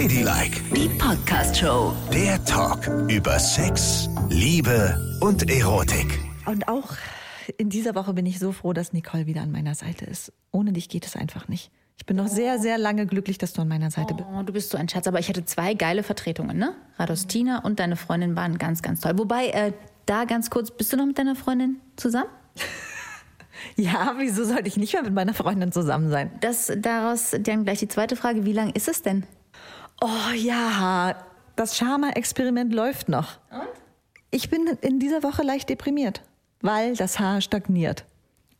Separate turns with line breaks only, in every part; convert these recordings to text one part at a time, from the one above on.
Ladylike,
Die Podcast-Show.
der Talk über Sex, Liebe und Erotik.
Und auch in dieser Woche bin ich so froh, dass Nicole wieder an meiner Seite ist. Ohne dich geht es einfach nicht. Ich bin noch sehr, sehr lange glücklich, dass du an meiner Seite bist.
Oh, du bist so ein Schatz, aber ich hatte zwei geile Vertretungen, ne? Radostina und deine Freundin waren ganz, ganz toll. Wobei, äh, da ganz kurz, bist du noch mit deiner Freundin zusammen?
Ja, wieso sollte ich nicht mehr mit meiner Freundin zusammen sein?
Das daraus dann gleich die zweite Frage, wie lang ist es denn?
Oh ja, das Schama-Experiment läuft noch. Und? Ich bin in dieser Woche leicht deprimiert, weil das Haar stagniert.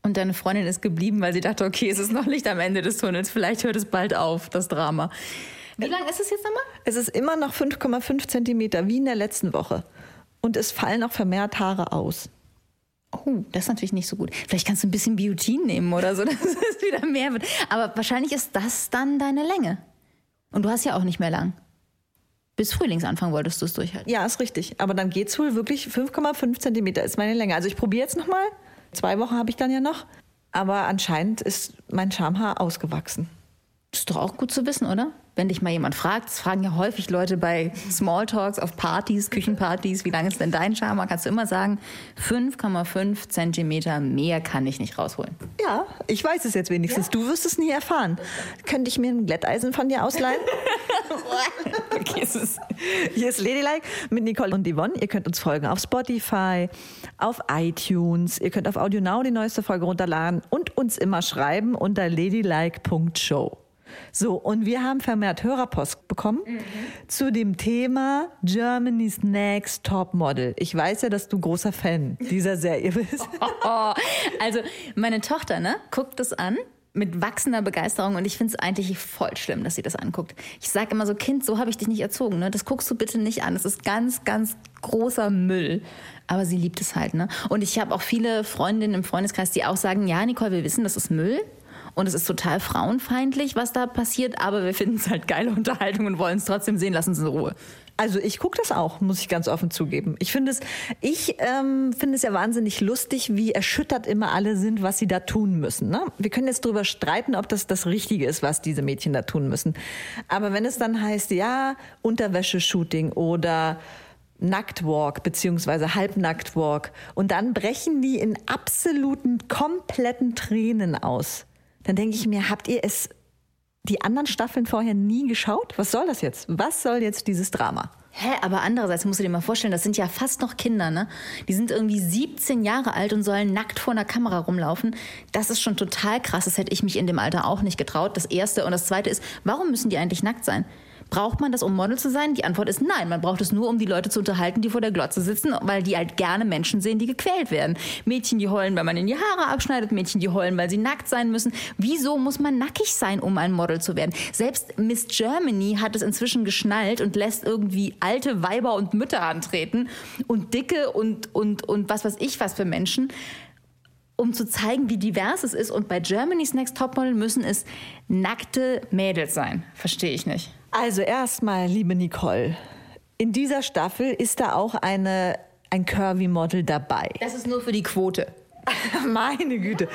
Und deine Freundin ist geblieben, weil sie dachte, okay, es ist noch Licht am Ende des Tunnels, vielleicht hört es bald auf, das Drama. Wie lang ist es jetzt nochmal?
Es ist immer noch 5,5 Zentimeter, wie in der letzten Woche. Und es fallen auch vermehrt Haare aus.
Oh, das ist natürlich nicht so gut. Vielleicht kannst du ein bisschen Biotin nehmen oder so, dass es wieder mehr wird. Aber wahrscheinlich ist das dann deine Länge. Und du hast ja auch nicht mehr lang. Bis Frühlingsanfang wolltest du es durchhalten.
Ja, ist richtig. Aber dann geht's wohl wirklich 5,5 Zentimeter ist meine Länge. Also ich probiere jetzt nochmal. Zwei Wochen habe ich dann ja noch. Aber anscheinend ist mein Schamhaar ausgewachsen.
Ist doch auch gut zu wissen, oder? Wenn dich mal jemand fragt, das fragen ja häufig Leute bei Smalltalks auf Partys, Küchenpartys, wie lang ist denn dein Schamhaar? Kannst du immer sagen, 5,5 Zentimeter mehr kann ich nicht rausholen.
Ja, ich weiß es jetzt wenigstens. Du wirst es nie erfahren. Könnte ich mir ein Glätteisen von dir ausleihen?
Okay, es ist
Hier ist Ladylike mit Nicole und Yvonne. Ihr könnt uns folgen auf Spotify, auf iTunes. Ihr könnt auf Audio Now die neueste Folge runterladen und uns immer schreiben unter ladylike.show. So, und wir haben vermehrt Hörerpost bekommen zu dem Thema Germany's Next Top Model. Ich weiß ja, dass du großer Fan dieser Serie bist.
Oh, also meine Tochter, ne, guckt das an mit wachsender Begeisterung und ich finde es eigentlich voll schlimm, dass sie das anguckt. Ich sage immer so, Kind, so habe ich dich nicht erzogen, ne? Das guckst du bitte nicht an. Das ist ganz, ganz großer Müll. Aber sie liebt es halt, ne? Und ich habe auch viele Freundinnen im Freundeskreis, die auch sagen, ja, Nicole, wir wissen, das ist Müll. Und es ist total frauenfeindlich, was da passiert, aber wir finden es halt geile Unterhaltung und wollen es trotzdem sehen. Lass uns in Ruhe.
Also ich gucke das auch, muss ich ganz offen zugeben. Ich finde es, ich ähm, finde es ja wahnsinnig lustig, wie erschüttert immer alle sind, was sie da tun müssen. Ne? Wir können jetzt darüber streiten, ob das das Richtige ist, was diese Mädchen da tun müssen. Aber wenn es dann heißt, ja, Unterwäscheshooting oder Nacktwalk beziehungsweise Halbnacktwalk und dann brechen die in absoluten, kompletten Tränen aus, dann denke ich mir, habt ihr es die anderen Staffeln vorher nie geschaut? Was soll das jetzt? Was soll jetzt dieses Drama?
Hä, aber andererseits musst du dir mal vorstellen, das sind ja fast noch Kinder, ne? Die sind irgendwie 17 Jahre alt und sollen nackt vor einer Kamera rumlaufen. Das ist schon total krass. Das hätte ich mich in dem Alter auch nicht getraut. Das erste und das zweite ist, warum müssen die eigentlich nackt sein? Braucht man das, um Model zu sein? Die Antwort ist nein. Man braucht es nur, um die Leute zu unterhalten, die vor der Glotze sitzen, weil die halt gerne Menschen sehen, die gequält werden. Mädchen, die heulen, weil man ihnen die Haare abschneidet. Mädchen, die heulen, weil sie nackt sein müssen. Wieso muss man nackig sein, um ein Model zu werden? Selbst Miss Germany hat es inzwischen geschnallt und lässt irgendwie alte Weiber und Mütter antreten und dicke und, und, und was weiß ich was für Menschen um zu zeigen, wie divers es ist. Und bei Germany's Next Topmodel müssen es nackte Mädels sein. Verstehe ich nicht.
Also erstmal, liebe Nicole, in dieser Staffel ist da auch eine, ein Curvy-Model dabei.
Das ist nur für die Quote.
Meine Güte.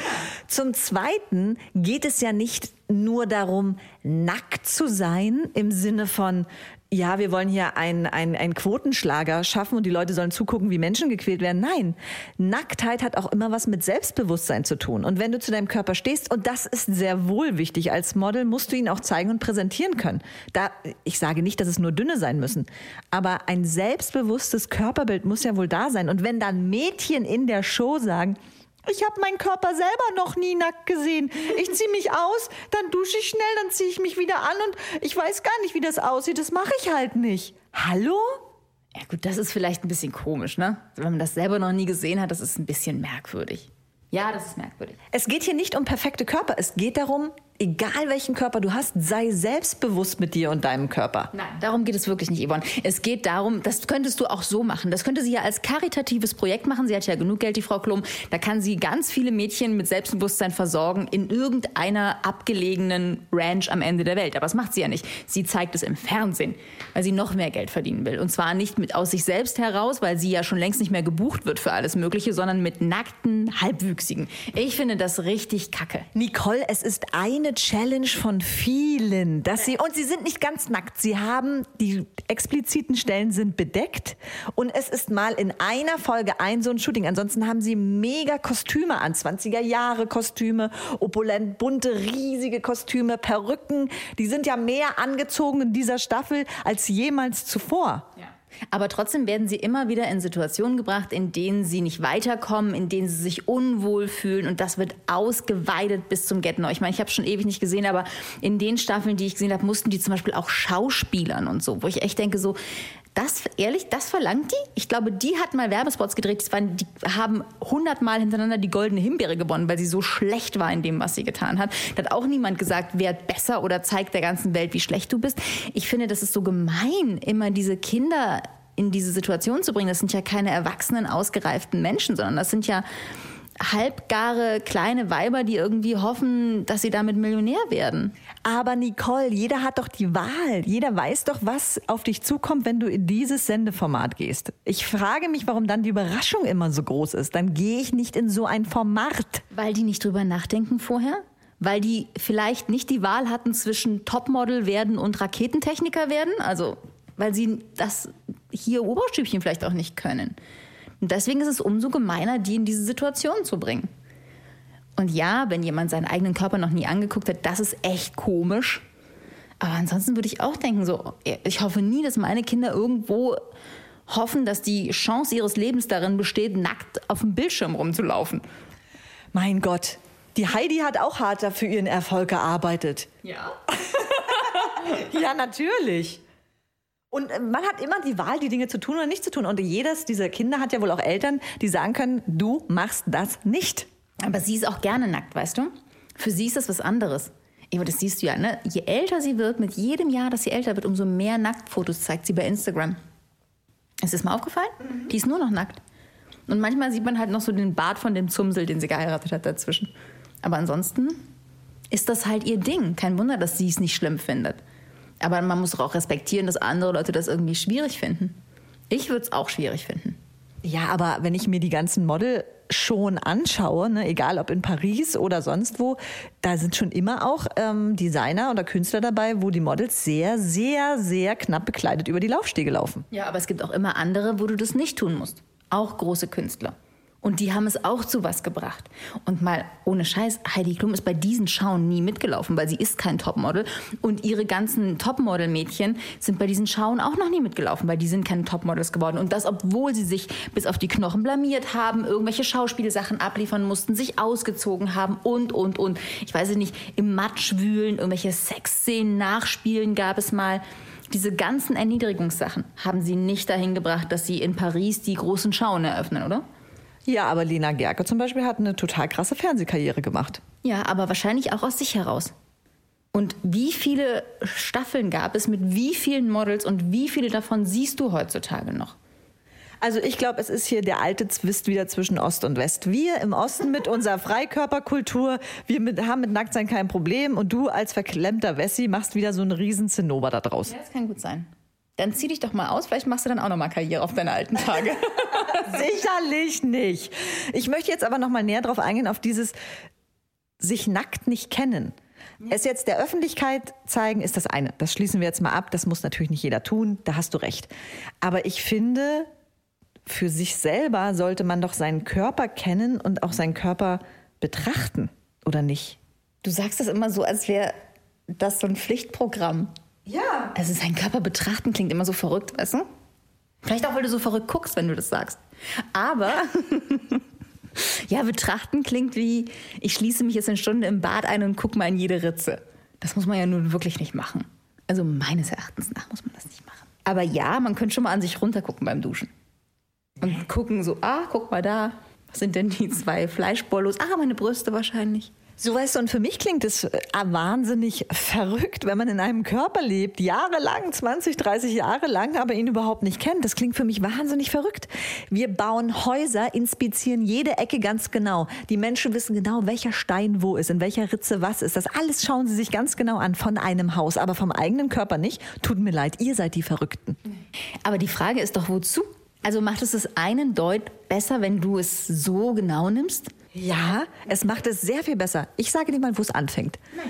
Zum Zweiten geht es ja nicht nur darum, nackt zu sein im Sinne von, ja, wir wollen hier einen ein Quotenschlager schaffen und die Leute sollen zugucken, wie Menschen gequält werden. Nein, Nacktheit hat auch immer was mit Selbstbewusstsein zu tun. Und wenn du zu deinem Körper stehst, und das ist sehr wohl wichtig, als Model musst du ihn auch zeigen und präsentieren können. Da, ich sage nicht, dass es nur dünne sein müssen, aber ein selbstbewusstes Körperbild muss ja wohl da sein. Und wenn dann Mädchen in der Show sagen, ich habe meinen Körper selber noch nie nackt gesehen. Ich ziehe mich aus, dann dusche ich schnell, dann ziehe ich mich wieder an und ich weiß gar nicht, wie das aussieht. Das mache ich halt nicht. Hallo?
Ja gut, das ist vielleicht ein bisschen komisch, ne? Wenn man das selber noch nie gesehen hat, das ist ein bisschen merkwürdig. Ja, das ist merkwürdig.
Es geht hier nicht um perfekte Körper. Es geht darum, egal welchen Körper du hast, sei selbstbewusst mit dir und deinem Körper.
Nein, darum geht es wirklich nicht, Yvonne. Es geht darum, das könntest du auch so machen. Das könnte sie ja als karitatives Projekt machen. Sie hat ja genug Geld, die Frau Klum. Da kann sie ganz viele Mädchen mit Selbstbewusstsein versorgen in irgendeiner abgelegenen Ranch am Ende der Welt. Aber das macht sie ja nicht. Sie zeigt es im Fernsehen, weil sie noch mehr Geld verdienen will. Und zwar nicht mit aus sich selbst heraus, weil sie ja schon längst nicht mehr gebucht wird für alles Mögliche, sondern mit nackten Halbwüchsigen. Ich finde das richtig kacke.
Nicole, es ist eine Challenge von vielen, dass sie und sie sind nicht ganz nackt. Sie haben die expliziten Stellen sind bedeckt und es ist mal in einer Folge ein so ein Shooting. Ansonsten haben sie mega Kostüme an, 20er Jahre Kostüme, opulent bunte riesige Kostüme, Perücken. Die sind ja mehr angezogen in dieser Staffel als jemals zuvor.
Aber trotzdem werden sie immer wieder in Situationen gebracht, in denen sie nicht weiterkommen, in denen sie sich unwohl fühlen und das wird ausgeweitet bis zum Get Ich meine, ich habe schon ewig nicht gesehen, aber in den Staffeln, die ich gesehen habe, mussten die zum Beispiel auch Schauspielern und so, wo ich echt denke so, das, ehrlich, das verlangt die? Ich glaube, die hat mal Werbespots gedreht, waren, die haben hundertmal hintereinander die goldene Himbeere gewonnen, weil sie so schlecht war in dem, was sie getan hat. Da hat auch niemand gesagt, wer besser oder zeigt der ganzen Welt, wie schlecht du bist. Ich finde, das ist so gemein, immer diese Kinder in diese Situation zu bringen. Das sind ja keine erwachsenen, ausgereiften Menschen, sondern das sind ja halbgare kleine Weiber, die irgendwie hoffen, dass sie damit Millionär werden.
Aber Nicole, jeder hat doch die Wahl. Jeder weiß doch, was auf dich zukommt, wenn du in dieses Sendeformat gehst. Ich frage mich, warum dann die Überraschung immer so groß ist. Dann gehe ich nicht in so ein Format.
Weil die nicht drüber nachdenken vorher? Weil die vielleicht nicht die Wahl hatten zwischen Topmodel werden und Raketentechniker werden? Also, weil sie das hier Oberstübchen vielleicht auch nicht können. Und deswegen ist es umso gemeiner, die in diese Situation zu bringen. Und ja, wenn jemand seinen eigenen Körper noch nie angeguckt hat, das ist echt komisch. Aber ansonsten würde ich auch denken, so, ich hoffe nie, dass meine Kinder irgendwo hoffen, dass die Chance ihres Lebens darin besteht, nackt auf dem Bildschirm rumzulaufen.
Mein Gott, die Heidi hat auch hart dafür ihren Erfolg gearbeitet.
Ja.
ja, natürlich. Und äh, man hat immer die Wahl, die Dinge zu tun oder nicht zu tun. Und jedes dieser Kinder hat ja wohl auch Eltern, die sagen können, du machst das nicht.
Aber sie ist auch gerne nackt, weißt du? Für sie ist das was anderes. Aber das siehst du ja, ne? Je älter sie wird, mit jedem Jahr, dass sie älter wird, umso mehr Nacktfotos zeigt sie bei Instagram. Ist das mal aufgefallen? Mhm. Die ist nur noch nackt. Und manchmal sieht man halt noch so den Bart von dem Zumsel, den sie geheiratet hat, dazwischen. Aber ansonsten ist das halt ihr Ding. Kein Wunder, dass sie es nicht schlimm findet. Aber man muss doch auch respektieren, dass andere Leute das irgendwie schwierig finden. Ich würde es auch schwierig finden.
Ja, aber wenn ich mir die ganzen Model schon anschaue, ne, egal ob in Paris oder sonst wo, da sind schon immer auch ähm, Designer oder Künstler dabei, wo die Models sehr, sehr, sehr knapp bekleidet über die Laufstege laufen.
Ja, aber es gibt auch immer andere, wo du das nicht tun musst. Auch große Künstler. Und die haben es auch zu was gebracht. Und mal ohne Scheiß, Heidi Klum ist bei diesen Schauen nie mitgelaufen, weil sie ist kein Topmodel. Und ihre ganzen Topmodel-Mädchen sind bei diesen Schauen auch noch nie mitgelaufen, weil die sind keine Topmodels geworden. Und das, obwohl sie sich bis auf die Knochen blamiert haben, irgendwelche Schauspielsachen abliefern mussten, sich ausgezogen haben und, und, und. Ich weiß nicht, im Matsch wühlen, irgendwelche Sexszenen nachspielen gab es mal. Diese ganzen Erniedrigungssachen haben sie nicht dahin gebracht, dass sie in Paris die großen Schauen eröffnen, oder?
Ja, aber Lena Gerke zum Beispiel hat eine total krasse Fernsehkarriere gemacht.
Ja, aber wahrscheinlich auch aus sich heraus. Und wie viele Staffeln gab es mit wie vielen Models und wie viele davon siehst du heutzutage noch?
Also ich glaube, es ist hier der alte Zwist wieder zwischen Ost und West. Wir im Osten mit unserer Freikörperkultur, wir mit, haben mit Nacktsein kein Problem und du als verklemmter Wessi machst wieder so einen riesen Zinnober da draus.
Ja, das kann gut sein. Dann zieh dich doch mal aus, vielleicht machst du dann auch noch mal Karriere auf deine alten Tage.
Sicherlich nicht. Ich möchte jetzt aber noch mal näher drauf eingehen auf dieses sich nackt nicht kennen. Es jetzt der Öffentlichkeit zeigen ist das eine. Das schließen wir jetzt mal ab. Das muss natürlich nicht jeder tun. Da hast du recht. Aber ich finde, für sich selber sollte man doch seinen Körper kennen und auch seinen Körper betrachten, oder nicht?
Du sagst das immer so, als wäre das so ein Pflichtprogramm.
Ja.
Also seinen Körper betrachten klingt immer so verrückt, weißt du? Vielleicht auch, weil du so verrückt guckst, wenn du das sagst. Aber ja, betrachten klingt wie, ich schließe mich jetzt eine Stunde im Bad ein und gucke mal in jede Ritze. Das muss man ja nun wirklich nicht machen. Also meines Erachtens nach muss man das nicht machen. Aber ja, man könnte schon mal an sich runtergucken beim Duschen. Und gucken so, ah, guck mal da. Was sind denn die zwei Fleischbollos? Ah, meine Brüste wahrscheinlich.
So weißt du, und für mich klingt es äh, wahnsinnig verrückt, wenn man in einem Körper lebt, jahrelang, 20, 30 Jahre lang, aber ihn überhaupt nicht kennt. Das klingt für mich wahnsinnig verrückt. Wir bauen Häuser, inspizieren jede Ecke ganz genau. Die Menschen wissen genau, welcher Stein wo ist, in welcher Ritze was ist. Das alles schauen sie sich ganz genau an von einem Haus, aber vom eigenen Körper nicht. Tut mir leid, ihr seid die Verrückten.
Aber die Frage ist doch, wozu? Also macht es das einen Deut besser, wenn du es so genau nimmst?
Ja, es macht es sehr viel besser. Ich sage dir mal, wo es anfängt. Nein.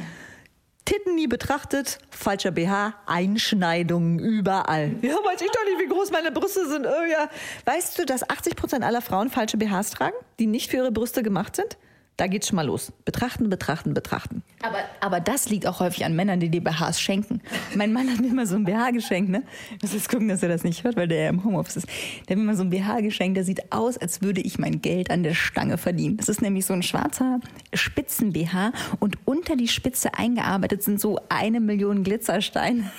Titten nie betrachtet, falscher BH, Einschneidungen überall. Ja, weiß ich doch nicht, wie groß meine Brüste sind. Oh ja. Weißt du, dass 80 Prozent aller Frauen falsche BHs tragen, die nicht für ihre Brüste gemacht sind? Da geht's schon mal los. Betrachten, betrachten, betrachten.
Aber, aber das liegt auch häufig an Männern, die dir BHs schenken. Mein Mann hat mir immer so ein BH geschenkt, ne? Muss jetzt gucken, dass er das nicht hört, weil der ja im Homeoffice ist. Der hat mir immer so ein BH geschenkt, der sieht aus, als würde ich mein Geld an der Stange verdienen. Das ist nämlich so ein schwarzer Spitzen-BH und unter die Spitze eingearbeitet sind so eine Million Glitzersteine.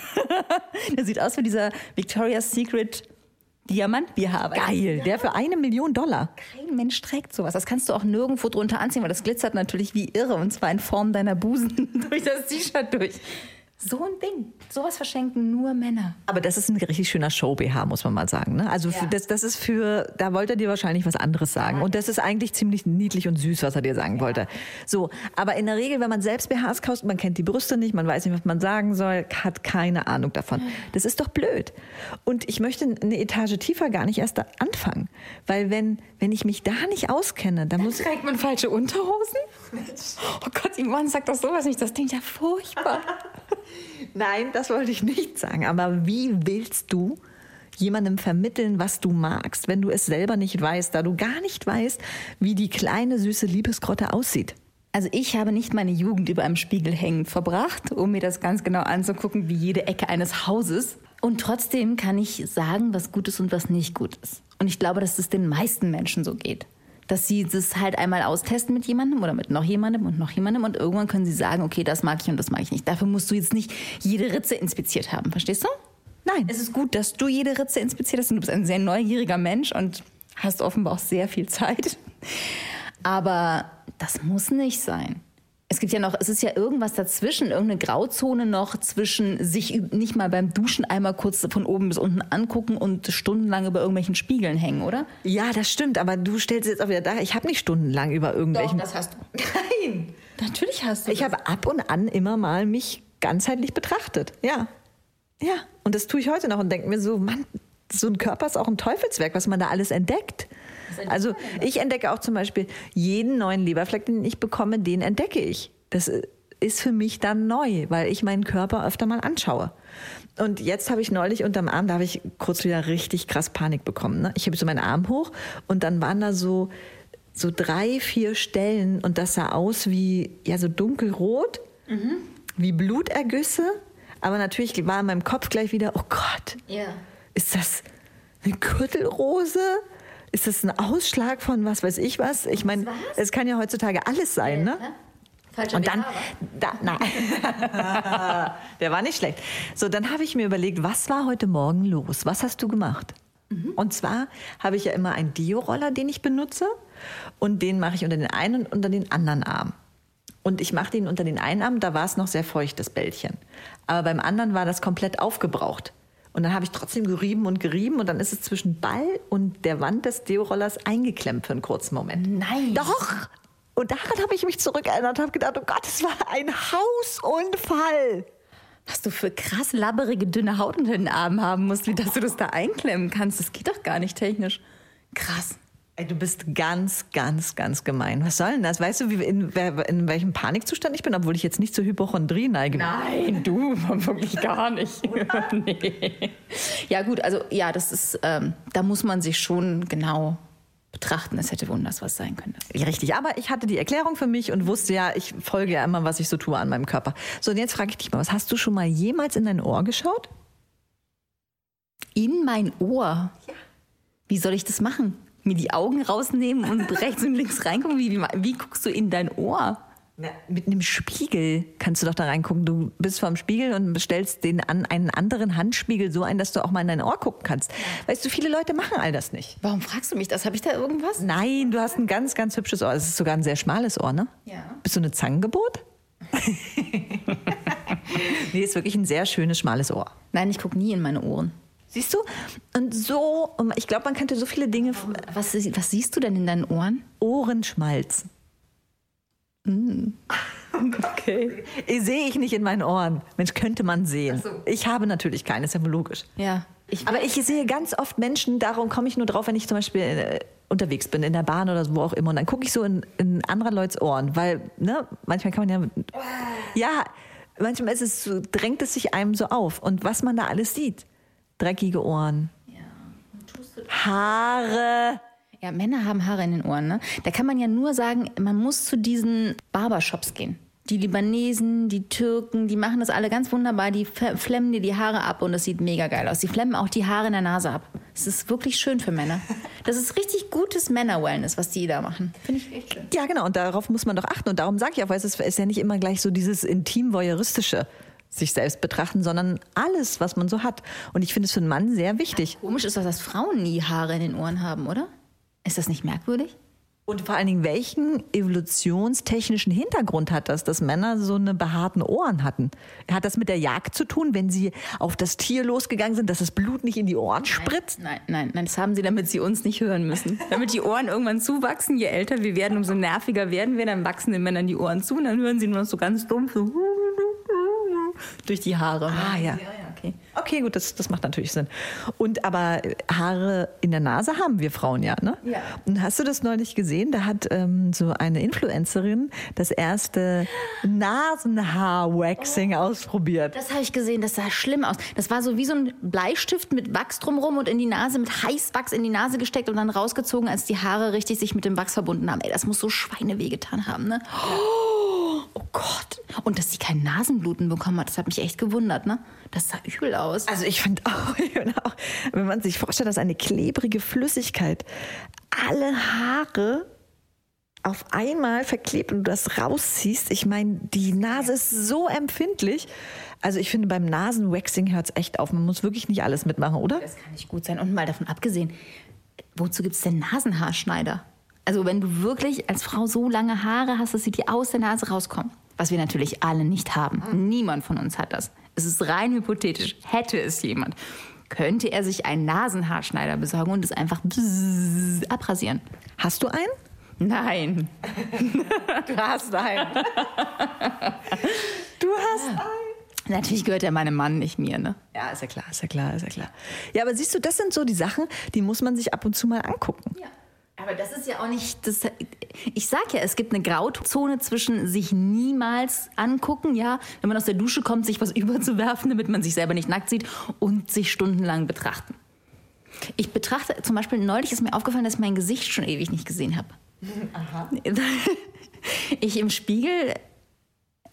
der sieht aus wie dieser Victoria's Secret Diamant-BH.
Geil, der für eine Million Dollar.
Kein Mensch trägt sowas. Das kannst du auch nirgendwo drunter anziehen, weil das glitzert natürlich wie irre und zwar in Form deiner Busen durch das T-Shirt durch. So ein Ding. Sowas verschenken nur Männer.
Aber das ist ein richtig schöner Show-BH, muss man mal sagen. Ne? Also für,
Ja.
das, das ist für, da wollte er dir wahrscheinlich was anderes sagen. Und das ist eigentlich ziemlich niedlich und süß, was er dir sagen wollte. So, aber in der Regel, wenn man selbst BHs kauft, man kennt die Brüste nicht, man weiß nicht, was man sagen soll, hat keine Ahnung davon. Das ist doch blöd. Und ich möchte eine Etage tiefer gar nicht erst anfangen. Weil wenn, wenn ich mich da nicht auskenne, dann muss
Trägt man falsche Unterhosen? Oh Gott, Ivan sagt doch sowas nicht. Das klingt ja furchtbar.
Nein, das wollte ich nicht sagen. Aber wie willst du jemandem vermitteln, was du magst, wenn du es selber nicht weißt, da du gar nicht weißt, wie die kleine süße Liebesgrotte aussieht?
Also ich habe nicht meine Jugend über einem Spiegel hängend verbracht, um mir das ganz genau anzugucken, wie jede Ecke eines Hauses. Und trotzdem kann ich sagen, was gut ist und was nicht gut ist. Und ich glaube, dass es den meisten Menschen so geht. Dass sie das halt einmal austesten mit jemandem oder mit noch jemandem und noch jemandem und irgendwann können sie sagen, okay, das mag ich und das mag ich nicht. Dafür musst du jetzt nicht jede Ritze inspiziert haben, verstehst du?
Nein.
Es ist gut, dass du jede Ritze inspiziert hast und du bist ein sehr neugieriger Mensch und hast offenbar auch sehr viel Zeit. Aber das muss nicht sein. Es gibt ja noch, es ist ja irgendwas dazwischen, irgendeine Grauzone noch zwischen sich nicht mal beim Duschen einmal kurz von oben bis unten angucken und stundenlang über irgendwelchen Spiegeln hängen, oder?
Ja, das stimmt, aber du stellst jetzt auch wieder da, ich habe nicht stundenlang über irgendwelchen.
hast du.
Nein.
Natürlich hast du.
Ich habe ab und an immer mal mich ganzheitlich betrachtet. Ja. Ja. Und das tue ich heute noch und denke mir so, Mann, so ein Körper ist auch ein Teufelswerk, was man da alles entdeckt. Also ich entdecke auch zum Beispiel jeden neuen Leberfleck, den ich bekomme, den entdecke ich. Das ist für mich dann neu, weil ich meinen Körper öfter mal anschaue. Und jetzt habe ich neulich unterm Arm, da habe ich kurz wieder richtig krass Panik bekommen. Ne? Ich habe so meinen Arm hoch und dann waren da so, so drei, vier Stellen und das sah aus wie, ja, so dunkelrot, wie Blutergüsse. Aber natürlich war in meinem Kopf gleich wieder, oh Gott,
Ja.
ist das eine Gürtelrose? Ist das ein Ausschlag von was weiß ich was? Ich meine, es kann ja heutzutage alles sein, ne?
Falscher
Und dann, da, nein, der war nicht schlecht. So, dann habe ich mir überlegt, was war heute Morgen los? Was hast du gemacht? Und zwar habe ich ja immer einen Deo-Roller, den ich benutze und den mache ich unter den einen und unter den anderen Arm. Und ich mache den unter den einen Arm, da war es noch sehr feucht, das Bällchen. Aber beim anderen war das komplett aufgebraucht. Und dann habe ich trotzdem gerieben und gerieben und dann ist es zwischen Ball und der Wand des Deo-Rollers eingeklemmt für einen kurzen Moment.
Nein.
Doch! Und daran habe ich mich zurückerinnert und habe gedacht, oh Gott, es war ein Hausunfall.
Was du für krass labberige, dünne Haut unter den Armen haben musst, wie dass du das da einklemmen kannst. Das geht doch gar nicht technisch. Krass.
Du bist ganz, ganz, ganz gemein. Was soll denn das? Weißt du, wie, in, in welchem Panikzustand ich bin, obwohl ich jetzt nicht zur Hypochondrie neige?
Nein, du, wirklich gar nicht. nee. Ja gut, also ja, das ist, ähm, da muss man sich schon genau betrachten. Es hätte wunders was sein können.
Ja, Richtig, aber ich hatte die Erklärung für mich und wusste ja, ich folge ja immer, was ich so tue an meinem Körper. So, und jetzt frage ich dich mal, was hast du schon mal jemals in dein Ohr geschaut?
In mein Ohr. Wie soll ich das machen? Mir die Augen rausnehmen und rechts und links reingucken? Wie, wie, wie guckst du in dein Ohr?
Na, mit einem Spiegel kannst du doch da reingucken. Du bist vorm Spiegel und stellst den an einen anderen Handspiegel so ein, dass du auch mal in dein Ohr gucken kannst. Weißt du, viele Leute machen all das nicht.
Warum fragst du mich das? Habe ich da irgendwas?
Nein, du hast ein ganz, ganz hübsches Ohr. Es ist sogar ein sehr schmales Ohr, ne?
Ja.
Bist du eine Zangengeburt? nee, ist wirklich ein sehr schönes, schmales Ohr.
Nein, ich gucke nie in meine Ohren.
Siehst du? Und so, ich glaube, man könnte so viele Dinge.
Was, was siehst du denn in deinen Ohren?
Ohrenschmalz.
Okay.
Sehe ich nicht in meinen Ohren. Mensch, könnte man sehen. Ich habe natürlich keine, ist ja wohl logisch.
Ja. Ich,
Aber ich sehe ganz oft Menschen, darum komme ich nur drauf, wenn ich zum Beispiel äh, unterwegs bin, in der Bahn oder so, wo auch immer. Und dann gucke ich so in, in anderer Leute's Ohren, weil, ne, manchmal kann man ja. Ja, Manchmal ist es so, drängt es sich einem so auf. Und was man da alles sieht. Dreckige Ohren. Haare.
Ja, Männer haben Haare in den Ohren, ne? Da kann man ja nur sagen, man muss zu diesen Barbershops gehen. Die Libanesen, die Türken, die machen das alle ganz wunderbar. Die flemmen dir die Haare ab und es sieht mega geil aus. Die flemmen auch die Haare in der Nase ab. Es ist wirklich schön für Männer. Das ist richtig gutes Männer-Wellness, was die da machen. Finde ich echt schön.
Ja, genau. Und darauf muss man doch achten. Und darum sage ich auch, weil es ist, ist ja nicht immer gleich so dieses intim-voyeuristische sich selbst betrachten, sondern alles, was man so hat. Und ich finde es für einen Mann sehr wichtig.
Komisch ist doch, dass Frauen nie Haare in den Ohren haben, oder? Ist das nicht merkwürdig?
Und vor allen Dingen, welchen evolutionstechnischen Hintergrund hat das, dass Männer so eine behaarten Ohren hatten? Hat das mit der Jagd zu tun, wenn sie auf das Tier losgegangen sind, dass das Blut nicht in die Ohren spritzt?
Nein, nein, nein, das haben sie, damit sie uns nicht hören müssen. Damit die Ohren irgendwann zuwachsen, je älter wir werden, umso nerviger werden wir, dann wachsen den Männern die Ohren zu und dann hören sie nur noch so ganz dumpf so durch die Haare.
Ah, ja.
ja, okay.
Okay, gut, das, das macht natürlich Sinn. Und aber Haare in der Nase haben wir Frauen ja, ne?
Ja.
Und hast du das neulich gesehen? Da hat ähm, so eine Influencerin das erste Nasenhaar-Waxing ausprobiert.
Das habe ich gesehen, das sah schlimm aus. Das war so wie so ein Bleistift mit Wachs drumrum und in die Nase, mit Heißwachs in die Nase gesteckt und dann rausgezogen, als die Haare richtig sich mit dem Wachs verbunden haben. Ey, das muss so Schweineweh getan haben, ne? Oh Gott. Und dass sie kein Nasenbluten bekommen hat, das hat mich echt gewundert, ne? Das sah übel aus.
Also ich finde auch, wenn man sich vorstellt, dass eine klebrige Flüssigkeit alle Haare auf einmal verklebt und du das rausziehst. Ich meine, die Nase ist so empfindlich. Also ich finde, beim Nasenwaxing hört es echt auf. Man muss wirklich nicht alles mitmachen, oder?
Das kann nicht gut sein. Und mal davon abgesehen, wozu gibt es denn Nasenhaarschneider? Also wenn du wirklich als Frau so lange Haare hast, dass sie dir aus der Nase rauskommen. Was wir natürlich alle nicht haben. Niemand von uns hat das. Es ist rein hypothetisch. Hätte es jemand, könnte er sich einen Nasenhaarschneider besorgen und es einfach abrasieren.
Hast du einen?
Nein.
Du hast einen. du hast einen.
Natürlich gehört ja meinem Mann, nicht mir, ne?
Ja, ist ja klar, ist ja klar, ist ja klar. Ja, aber siehst du, das sind so die Sachen, die muss man sich ab und zu mal angucken.
Ja. Aber das ist ja auch nicht. Das, ich sag ja, es gibt eine Grauzone zwischen sich niemals angucken, ja, wenn man aus der Dusche kommt, sich was überzuwerfen, damit man sich selber nicht nackt sieht, und sich stundenlang betrachten. Ich betrachte, zum Beispiel neulich ist mir aufgefallen, dass ich mein Gesicht schon ewig nicht gesehen habe. Ich im Spiegel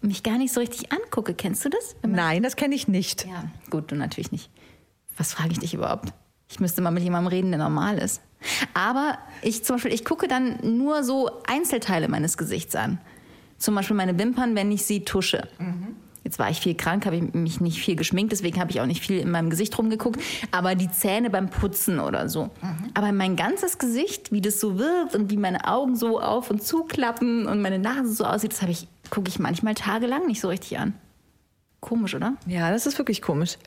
mich gar nicht so richtig angucke. Kennst du das?
Nein, das kenne ich nicht.
ja, gut, du natürlich nicht. Was frage ich dich überhaupt? Ich müsste mal mit jemandem reden, der normal ist. Aber ich zum Beispiel, ich gucke dann nur so Einzelteile meines Gesichts an. Zum Beispiel meine Wimpern, wenn ich sie tusche. Jetzt war ich viel krank, habe ich mich nicht viel geschminkt, deswegen habe ich auch nicht viel in meinem Gesicht rumgeguckt. Aber die Zähne beim Putzen oder so. Aber mein ganzes Gesicht, wie das so wirkt und wie meine Augen so auf und zuklappen und meine Nase so aussieht, das habe ich, gucke ich manchmal tagelang nicht so richtig an. Komisch, oder?
Ja, das ist wirklich komisch.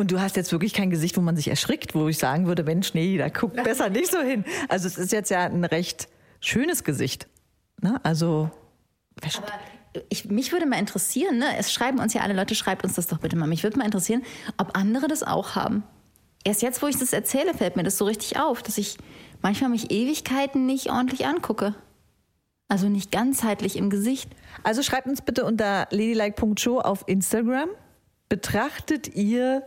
Und du hast jetzt wirklich kein Gesicht, wo man sich erschrickt, wo ich sagen würde, Mensch, nee, da guck besser nicht so hin. Also es ist jetzt ja ein recht schönes Gesicht. Ne? Also
Aber ich, mich würde mal interessieren, ne? es schreiben uns ja alle Leute, schreibt uns das doch bitte mal. Mich würde mal interessieren, ob andere das auch haben. Erst jetzt, wo ich das erzähle, fällt mir das so richtig auf, dass ich manchmal mich Ewigkeiten nicht ordentlich angucke. Also nicht ganzheitlich im Gesicht.
Also schreibt uns bitte unter ladylike.show auf Instagram. Betrachtet ihr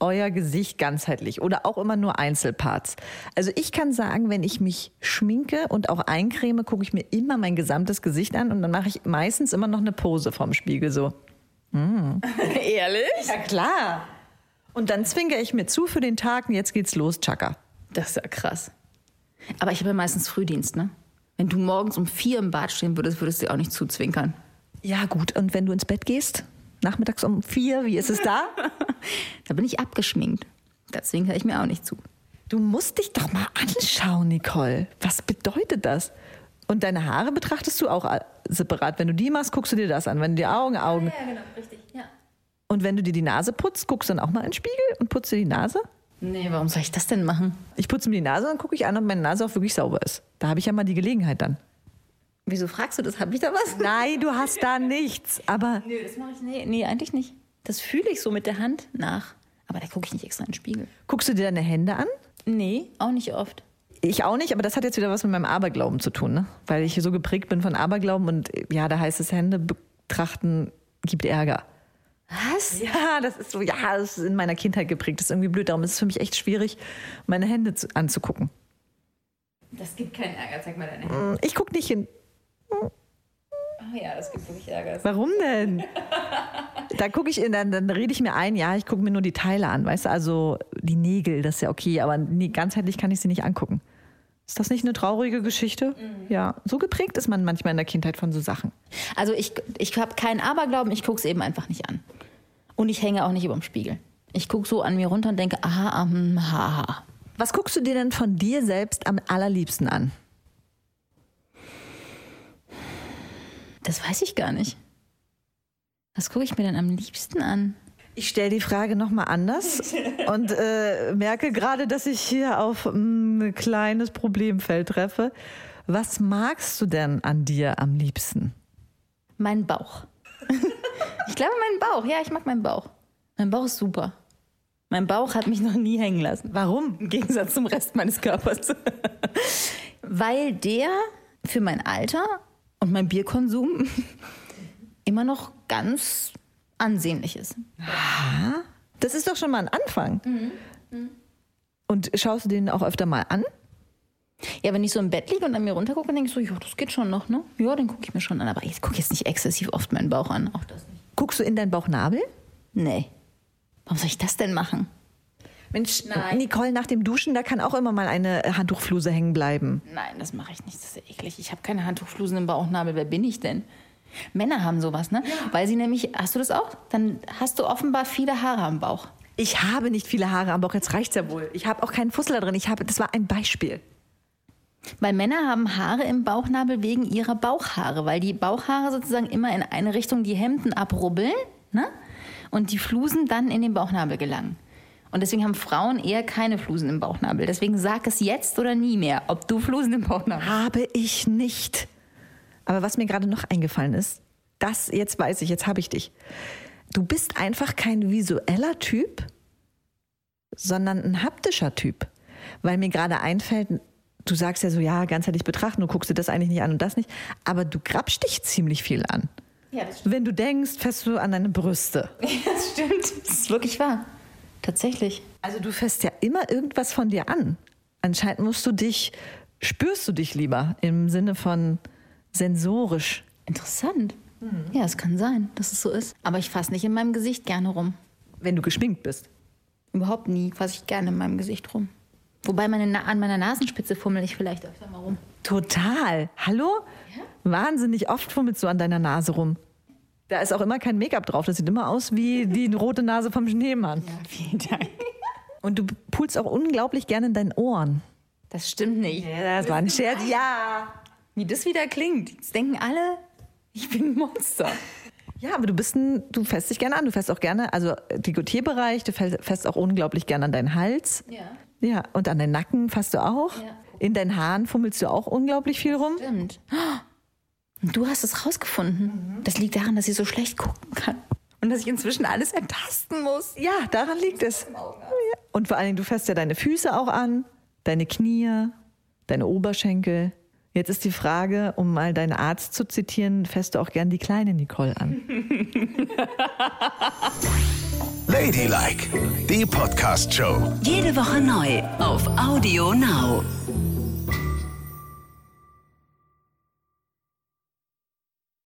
euer Gesicht ganzheitlich oder auch immer nur Einzelparts? Also ich kann sagen, wenn ich mich schminke und auch eincreme, gucke ich mir immer mein gesamtes Gesicht an und dann mache ich meistens immer noch eine Pose vorm Spiegel so.
Ehrlich?
Ja klar. Und dann zwinkere ich mir zu für den Tag und jetzt geht's los, Chaka.
Das ist ja krass. Aber ich habe ja meistens Frühdienst, ne? Wenn du morgens um vier im Bad stehen würdest, würdest du dir auch nicht zuzwinkern.
Ja gut, und wenn du ins Bett gehst, nachmittags um vier, wie ist es da?
Da bin ich abgeschminkt. Da zwinkere ich mir auch nicht zu.
Du musst dich doch mal anschauen, Nicole. Was bedeutet das? Und deine Haare betrachtest du auch äh, separat. Wenn du die machst, guckst du dir das an. Wenn du die Augen, Augen.
Ja, genau, richtig, ja.
Und wenn du dir die Nase putzt, guckst du dann auch mal in den Spiegel und putzt dir die Nase?
Nee, warum soll ich das denn machen?
Ich putze mir die Nase und gucke ich an, ob meine Nase auch wirklich sauber ist. Da habe ich ja mal die Gelegenheit dann.
Wieso fragst du das? Hab ich da was?
Nein, du hast da nichts. Aber
Nö, das mache ich nee, nee, eigentlich nicht. Das fühle ich so mit der Hand nach. Aber da gucke ich nicht extra in den Spiegel.
guckst du dir deine Hände an?
Nee, auch nicht oft.
Ich auch nicht, aber das hat jetzt wieder was mit meinem Aberglauben zu tun, ne? Weil ich so geprägt bin von Aberglauben und ja, da heißt es Hände betrachten gibt Ärger.
Was?
Ja, das ist so, ja, das ist in meiner Kindheit geprägt. Das ist irgendwie blöd. Darum ist es für mich echt schwierig, meine Hände zu, anzugucken.
Das gibt keinen Ärger. Zeig mal deine Hände.
Ich gucke nicht hin.
Oh ja, das gibt wirklich Ärger.
Warum denn? da gucke ich in, dann, dann rede ich mir ein, ja, ich gucke mir nur die Teile an, weißt du, also die Nägel, das ist ja okay, aber ganzheitlich kann ich sie nicht angucken. Ist das nicht eine traurige Geschichte? Ja, so geprägt ist man manchmal in der Kindheit von so Sachen.
Also ich, ich habe keinen Aberglauben, ich gucke es eben einfach nicht an. Und ich hänge auch nicht über dem Spiegel. Ich gucke so an mir runter und denke, aha, ähm, haha.
Was guckst du dir denn von dir selbst am allerliebsten an?
Das weiß ich gar nicht. Was gucke ich mir denn am liebsten an?
Ich stelle die Frage nochmal anders und äh, merke gerade, dass ich hier auf mm, ein kleines Problemfeld treffe. Was magst du denn an dir am liebsten?
Mein Bauch. ich glaube, mein Bauch. Ja, ich mag meinen Bauch. Mein Bauch ist super. Mein Bauch hat mich noch nie hängen lassen.
Warum?
Im Gegensatz zum Rest meines Körpers. Weil der für mein Alter und mein Bierkonsum immer noch ganz ansehnlich ist.
Das ist doch schon mal ein Anfang. Und schaust du den auch öfter mal an?
Ja, wenn ich so im Bett liege und an mir runtergucke, dann denke ich so, ja, das geht schon noch, ne? Ja, den gucke ich mir schon an. Aber ich gucke jetzt nicht exzessiv oft meinen Bauch an. Auch das nicht.
Guckst du in deinen Bauchnabel?
Nee. Warum soll ich das denn machen?
Mensch,
Nein.
Nicole, nach dem Duschen, da kann auch immer mal eine Handtuchfluse hängen bleiben.
Nein, das mache ich nicht. Das ist ja eklig. Ich habe keine Handtuchflusen im Bauchnabel. Wer bin ich denn? Männer haben sowas, ne? Weil sie nämlich, hast du das auch? Dann hast du offenbar viele Haare am Bauch.
Ich habe nicht viele Haare am Bauch, jetzt reicht's ja wohl. Ich habe auch keinen Fussel da drin. Ich habe, das war ein Beispiel.
Weil Männer haben Haare im Bauchnabel wegen ihrer Bauchhaare, weil die Bauchhaare sozusagen immer in eine Richtung die Hemden abrubbeln ne? und die Flusen dann in den Bauchnabel gelangen. Und deswegen haben Frauen eher keine Flusen im Bauchnabel. Deswegen sag es jetzt oder nie mehr, ob du Flusen im Bauchnabel hast.
Habe ich nicht. Aber was mir gerade noch eingefallen ist, das jetzt weiß ich, jetzt habe ich dich. Du bist einfach kein visueller Typ, sondern ein haptischer Typ. Weil mir gerade einfällt, du sagst ja so, ja, ganzheitlich betrachten, du guckst dir das eigentlich nicht an und das nicht, aber du grapschst dich ziemlich viel an.
Ja, das
Wenn du denkst, fährst du an deine Brüste.
Das stimmt. Das ist wirklich wahr. Tatsächlich.
Also du fährst ja immer irgendwas von dir an. Anscheinend musst du dich, spürst du dich lieber im Sinne von sensorisch.
Interessant. Ja, es kann sein, dass es so ist. Aber ich fasse nicht in meinem Gesicht gerne rum.
Wenn du geschminkt bist.
Überhaupt nie fasse ich gerne in meinem Gesicht rum. Wobei meine an meiner Nasenspitze fummel ich vielleicht öfter mal rum.
Total. Hallo? Wahnsinnig oft fummelst du an deiner Nase rum. Da ist auch immer kein Make-up drauf. Das sieht immer aus wie die rote Nase vom Schneemann.
Vielen Dank.
Und du pulst auch unglaublich gerne in deinen Ohren.
Das stimmt nicht.
Ja, das war ein Scherz. Ja.
Wie das wieder klingt. Jetzt denken alle, ich bin ein Monster.
Ja, aber du bist ein, du fährst dich gerne an. Du fährst auch gerne, also Dekolleté-Bereich, du fährst fährst auch unglaublich gerne an deinen Hals.
Ja.
Ja, und an den Nacken fasst du auch.
Ja.
In deinen Haaren fummelst du auch unglaublich viel rum.
Stimmt. Und du hast es rausgefunden. Das liegt daran, dass ich so schlecht gucken kann. Und dass ich inzwischen alles ertasten muss.
Ja, daran liegt es. Und vor allen Dingen, du fährst ja deine Füße auch an, deine Knie, deine Oberschenkel. Jetzt ist die Frage, um mal deinen Arzt zu zitieren, fährst du auch gern die kleine Nicole an.
Ladylike, die Podcast-Show.
Jede Woche neu auf Audio Now.